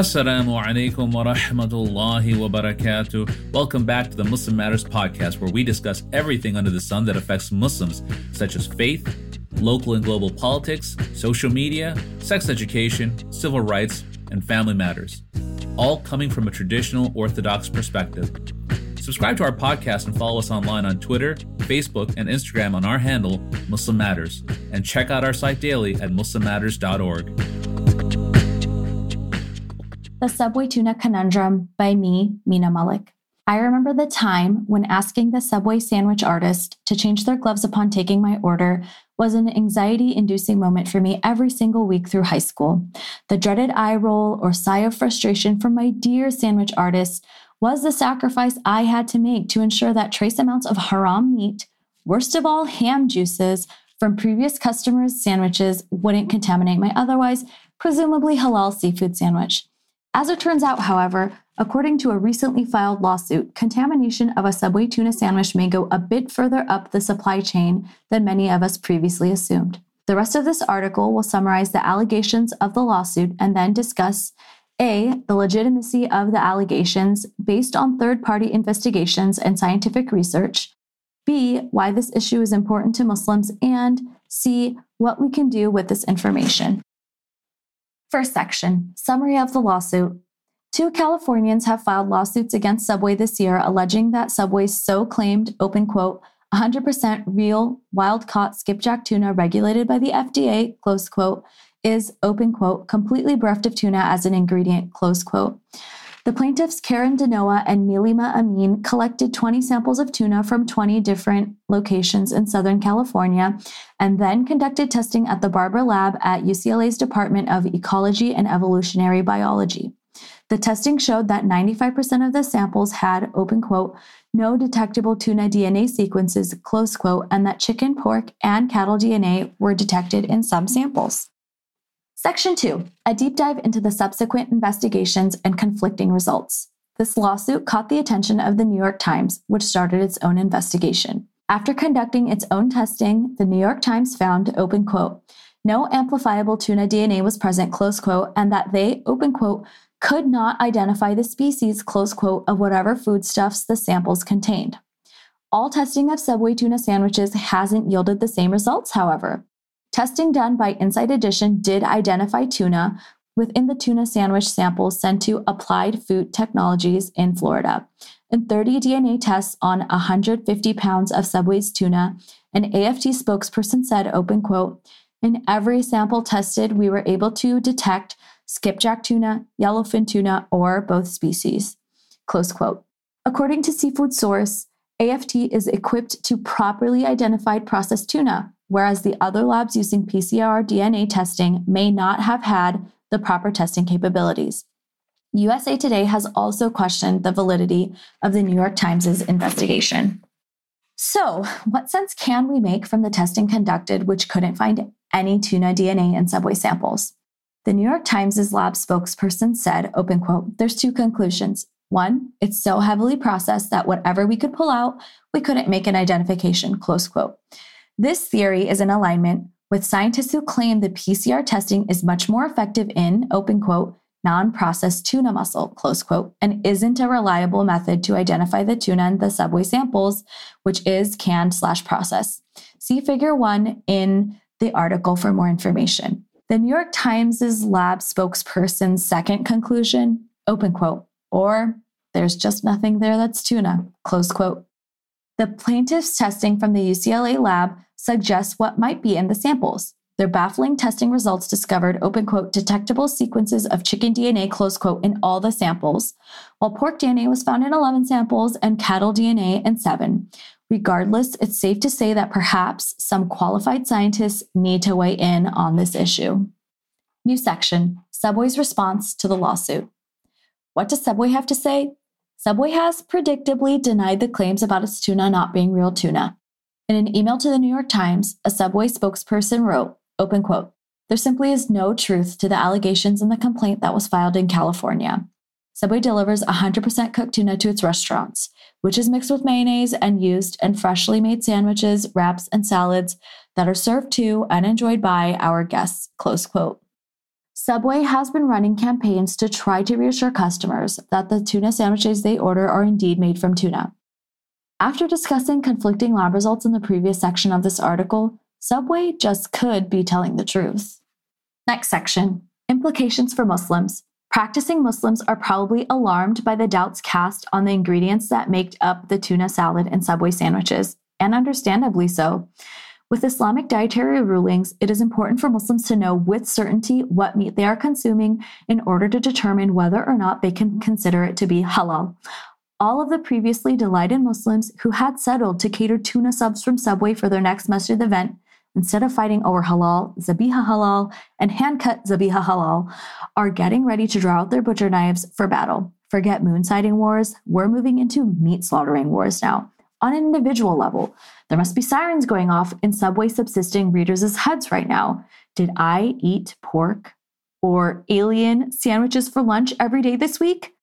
Assalamu alaikum wa rahmatullahi wa barakatuh. Welcome back to the Muslim Matters podcast, where we discuss everything under the sun that affects Muslims, such as faith, local and global politics, social media, sex education, civil rights, and family matters, all coming from a traditional Orthodox perspective. Subscribe to our podcast and follow us online on Twitter, Facebook, and Instagram on our handle, Muslim Matters, and check out our site daily at muslimmatters.org. The Subway Tuna Conundrum by me, Mina Malik. I remember the time when asking the Subway sandwich artist to change their gloves upon taking my order was an anxiety inducing moment for me every single week through high school. The dreaded eye roll or sigh of frustration from my dear sandwich artist was the sacrifice I had to make to ensure that trace amounts of haram meat, worst of all, ham juices, from previous customers' sandwiches wouldn't contaminate my otherwise presumably halal seafood sandwich. As it turns out, however, according to a recently filed lawsuit, contamination of a Subway tuna sandwich may go a bit further up the supply chain than many of us previously assumed. The rest of this article will summarize the allegations of the lawsuit and then discuss A, the legitimacy of the allegations based on third party investigations and scientific research, B, why this issue is important to Muslims, and C, what we can do with this information. First section Summary of the lawsuit. Two Californians have filed lawsuits against Subway this year alleging that Subway's so claimed, open quote, 100% real wild caught skipjack tuna regulated by the FDA, close quote, is, open quote, completely bereft of tuna as an ingredient, close quote. The plaintiffs Karen Dhanowa and Nilima Amin collected 20 samples of tuna from 20 different locations in Southern California and then conducted testing at the Barber Lab at UCLA's Department of Ecology and Evolutionary Biology. The testing showed that 95% of the samples had, open quote, no detectable tuna DNA sequences, close quote, and that chicken, pork, and cattle DNA were detected in some samples. Section 2 A deep dive into the subsequent investigations and conflicting results. This lawsuit caught the attention of the New York Times, which started its own investigation. After conducting its own testing, the New York Times found, open quote, no amplifiable tuna DNA was present, close quote, and that they, open quote, could not identify the species, close quote, of whatever foodstuffs the samples contained. All testing of Subway tuna sandwiches hasn't yielded the same results, however. Testing done by Inside Edition did identify tuna within the tuna sandwich samples sent to Applied Food Technologies in Florida. In 30 DNA tests on 150 pounds of Subway's tuna, an AFT spokesperson said, open quote, in every sample tested, we were able to detect skipjack tuna, yellowfin tuna, or both species. Close quote. According to Seafood Source, AFT is equipped to properly identify processed tuna, whereas the other labs using PCR DNA testing may not have had the proper testing capabilities. USA Today has also questioned the validity of the New York Times' investigation. So, what sense can we make from the testing conducted, which couldn't find any tuna DNA in Subway samples? The New York Times' lab spokesperson said, open quote, there's two conclusions. One, it's so heavily processed that whatever we could pull out, we couldn't make an identification, close quote. This theory is in alignment with scientists who claim that PCR testing is much more effective in, open quote, non processed tuna muscle, close quote, and isn't a reliable method to identify the tuna in the subway samples, which is canned slash processed. See figure one in the article for more information. The New York Times' lab spokesperson's second conclusion, open quote, or there's just nothing there that's tuna, close quote. The plaintiff's testing from the UCLA lab suggests what might be in the samples. Their baffling testing results discovered, open quote, detectable sequences of chicken DNA, close quote, in all the samples, while pork DNA was found in 11 samples and cattle DNA in seven. Regardless, it's safe to say that perhaps some qualified scientists need to weigh in on this issue. New section Subway's response to the lawsuit. What does Subway have to say? Subway has predictably denied the claims about its tuna not being real tuna. In an email to the New York Times, a Subway spokesperson wrote, open quote, there simply is no truth to the allegations in the complaint that was filed in California. Subway delivers 100% cooked tuna to its restaurants, which is mixed with mayonnaise and used in freshly made sandwiches, wraps, and salads that are served to and enjoyed by our guests. Close quote. Subway has been running campaigns to try to reassure customers that the tuna sandwiches they order are indeed made from tuna. After discussing conflicting lab results in the previous section of this article, Subway just could be telling the truth. Next section Implications for Muslims. Practicing Muslims are probably alarmed by the doubts cast on the ingredients that make up the tuna salad and Subway sandwiches, and understandably so. With Islamic dietary rulings, it is important for Muslims to know with certainty what meat they are consuming in order to determine whether or not they can consider it to be halal. All of the previously delighted Muslims who had settled to cater tuna subs from Subway for their next masjid event, instead of fighting over halal, zabiha halal, and hand cut zabiha halal, are getting ready to draw out their butcher knives for battle. Forget moon sighting wars, we're moving into meat slaughtering wars now on an individual level. There must be sirens going off in Subway subsisting readers' heads right now. Did I eat pork or alien sandwiches for lunch every day this week?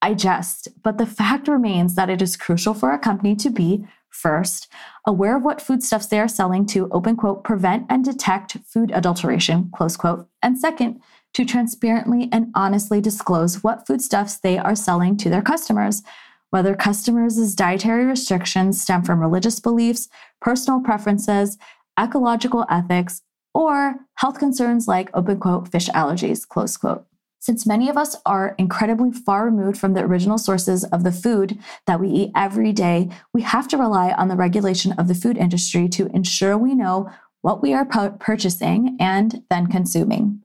I jest, but the fact remains that it is crucial for a company to be, first, aware of what foodstuffs they are selling to, open quote, prevent and detect food adulteration, close quote, and second, to transparently and honestly disclose what foodstuffs they are selling to their customers whether customers' dietary restrictions stem from religious beliefs, personal preferences, ecological ethics, or health concerns like open quote fish allergies, close quote. Since many of us are incredibly far removed from the original sources of the food that we eat every day, we have to rely on the regulation of the food industry to ensure we know what we are purchasing and then consuming.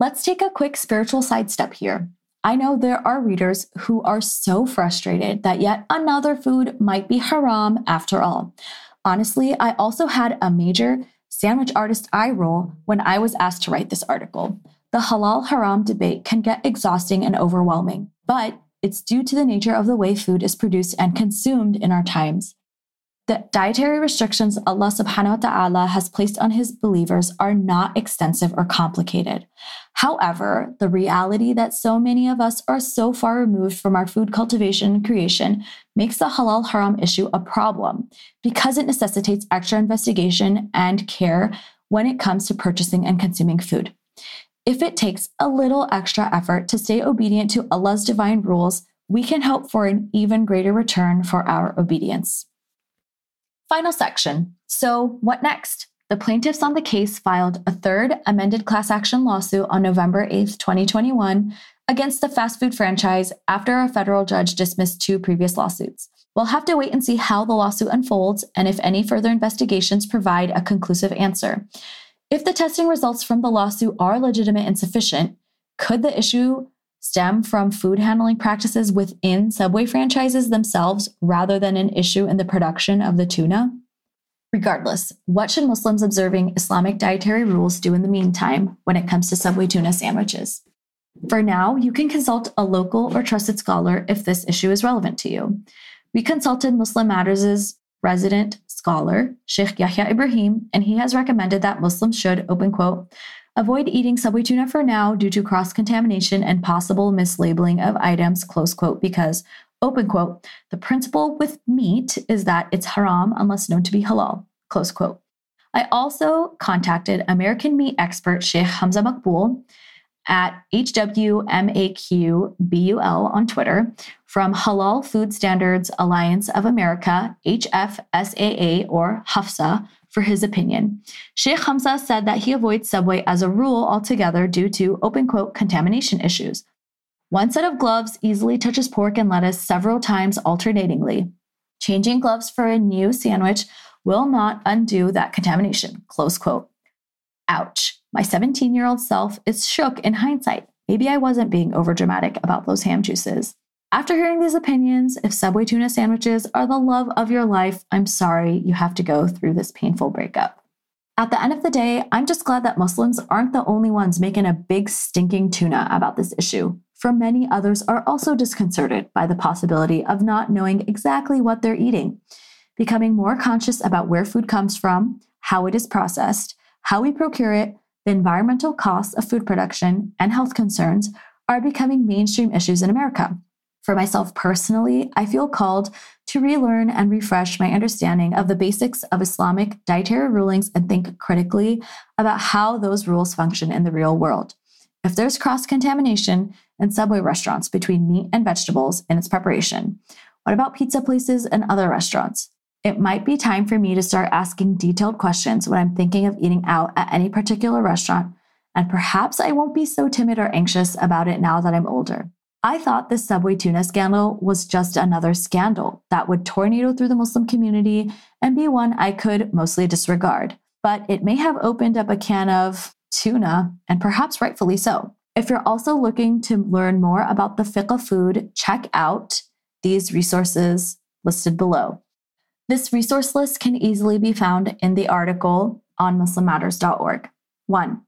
Let's take a quick spiritual sidestep here. I know there are readers who are so frustrated that yet another food might be haram after all. Honestly, I also had a major sandwich artist eye roll when I was asked to write this article. The halal haram debate can get exhausting and overwhelming, but it's due to the nature of the way food is produced and consumed in our times. The dietary restrictions Allah subhanahu wa ta'ala has placed on his believers are not extensive or complicated. However, the reality that so many of us are so far removed from our food cultivation and creation makes the halal haram issue a problem because it necessitates extra investigation and care when it comes to purchasing and consuming food. If it takes a little extra effort to stay obedient to Allah's divine rules, we can hope for an even greater return for our obedience. Final section. So, what next? The plaintiffs on the case filed a third amended class action lawsuit on November 8, 2021, against the fast food franchise after a federal judge dismissed two previous lawsuits. We'll have to wait and see how the lawsuit unfolds and if any further investigations provide a conclusive answer. If the testing results from the lawsuit are legitimate and sufficient, could the issue stem from food handling practices within Subway franchises themselves rather than an issue in the production of the tuna? Regardless, what should Muslims observing Islamic dietary rules do in the meantime when it comes to Subway tuna sandwiches? For now, you can consult a local or trusted scholar if this issue is relevant to you. We consulted Muslim Matters' resident scholar, Sheikh Yahya Ibrahim, and he has recommended that Muslims should, open quote, Avoid eating Subway tuna for now due to cross contamination and possible mislabeling of items, close quote, because, open quote, the principle with meat is that it's haram unless known to be halal, close quote. I also contacted American meat expert Sheikh Hamza Maqbul at HWMAQBUL on Twitter from Halal Food Standards Alliance of America, HFSAA or HAFSA, for his opinion. Sheikh Hamza said that he avoids Subway as a rule altogether due to open quote contamination issues. One set of gloves easily touches pork and lettuce several times alternatingly. Changing gloves for a new sandwich will not undo that contamination. Close quote. Ouch. My 17 year old self is shook in hindsight. Maybe I wasn't being overdramatic about those ham juices. After hearing these opinions, if Subway tuna sandwiches are the love of your life, I'm sorry you have to go through this painful breakup. At the end of the day, I'm just glad that Muslims aren't the only ones making a big stinking tuna about this issue. For many others are also disconcerted by the possibility of not knowing exactly what they're eating. Becoming more conscious about where food comes from, how it is processed, how we procure it, the environmental costs of food production, and health concerns are becoming mainstream issues in America. For myself personally, I feel called to relearn and refresh my understanding of the basics of Islamic dietary rulings and think critically about how those rules function in the real world. if there's cross contamination in Subway restaurants between meat and vegetables in its preparation? What about pizza places and other restaurants? It might be time for me to start asking detailed questions when I'm thinking of eating out at any particular restaurant, and perhaps I won't be so timid or anxious about it now that I'm older. I thought the Subway tuna scandal was just another scandal that would tornado through the Muslim community and be one I could mostly disregard. But it may have opened up a can of tuna, and perhaps rightfully so. If you're also looking to learn more about the fiqh food, check out these resources listed below. This resource list can easily be found in the article on MuslimMatters.org. 1.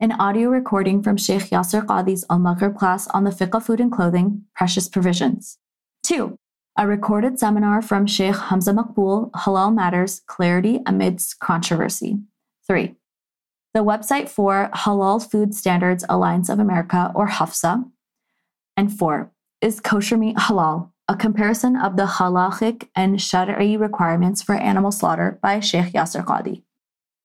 An audio recording from Sheikh Yasir Qadhi's Al Maghrib class on the fiqh of food and clothing, precious provisions. 2. A recorded seminar from Sheikh Hamza Maqbul, Halal Matters, Clarity Amidst Controversy. 3. The website for Halal Food Standards Alliance of America, or HAFSA. And 4. Is kosher meat halal? A comparison of the halachic and shari'i requirements for animal slaughter by Sheikh Yasir Qadhi.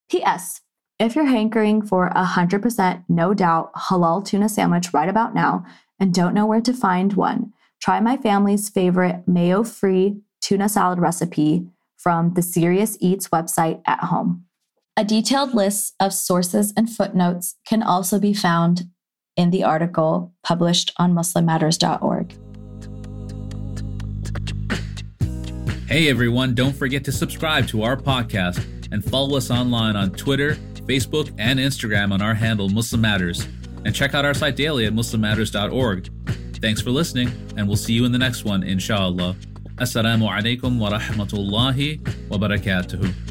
P.S. If you're hankering for a 100% no doubt halal tuna sandwich right about now and don't know where to find one, try my family's favorite mayo free tuna salad recipe from the Serious Eats website at home. A detailed list of sources and footnotes can also be found in the article published on MuslimMatters.org. Hey everyone, don't forget to subscribe to our podcast and follow us online on Twitter, Facebook, and Instagram on our handle Muslim Matters. And check out our site daily at muslimmatters.org. Thanks for listening, and we'll see you in the next one, inshallah. Assalamu alaikum wa rahmatullahi wa barakatuhu.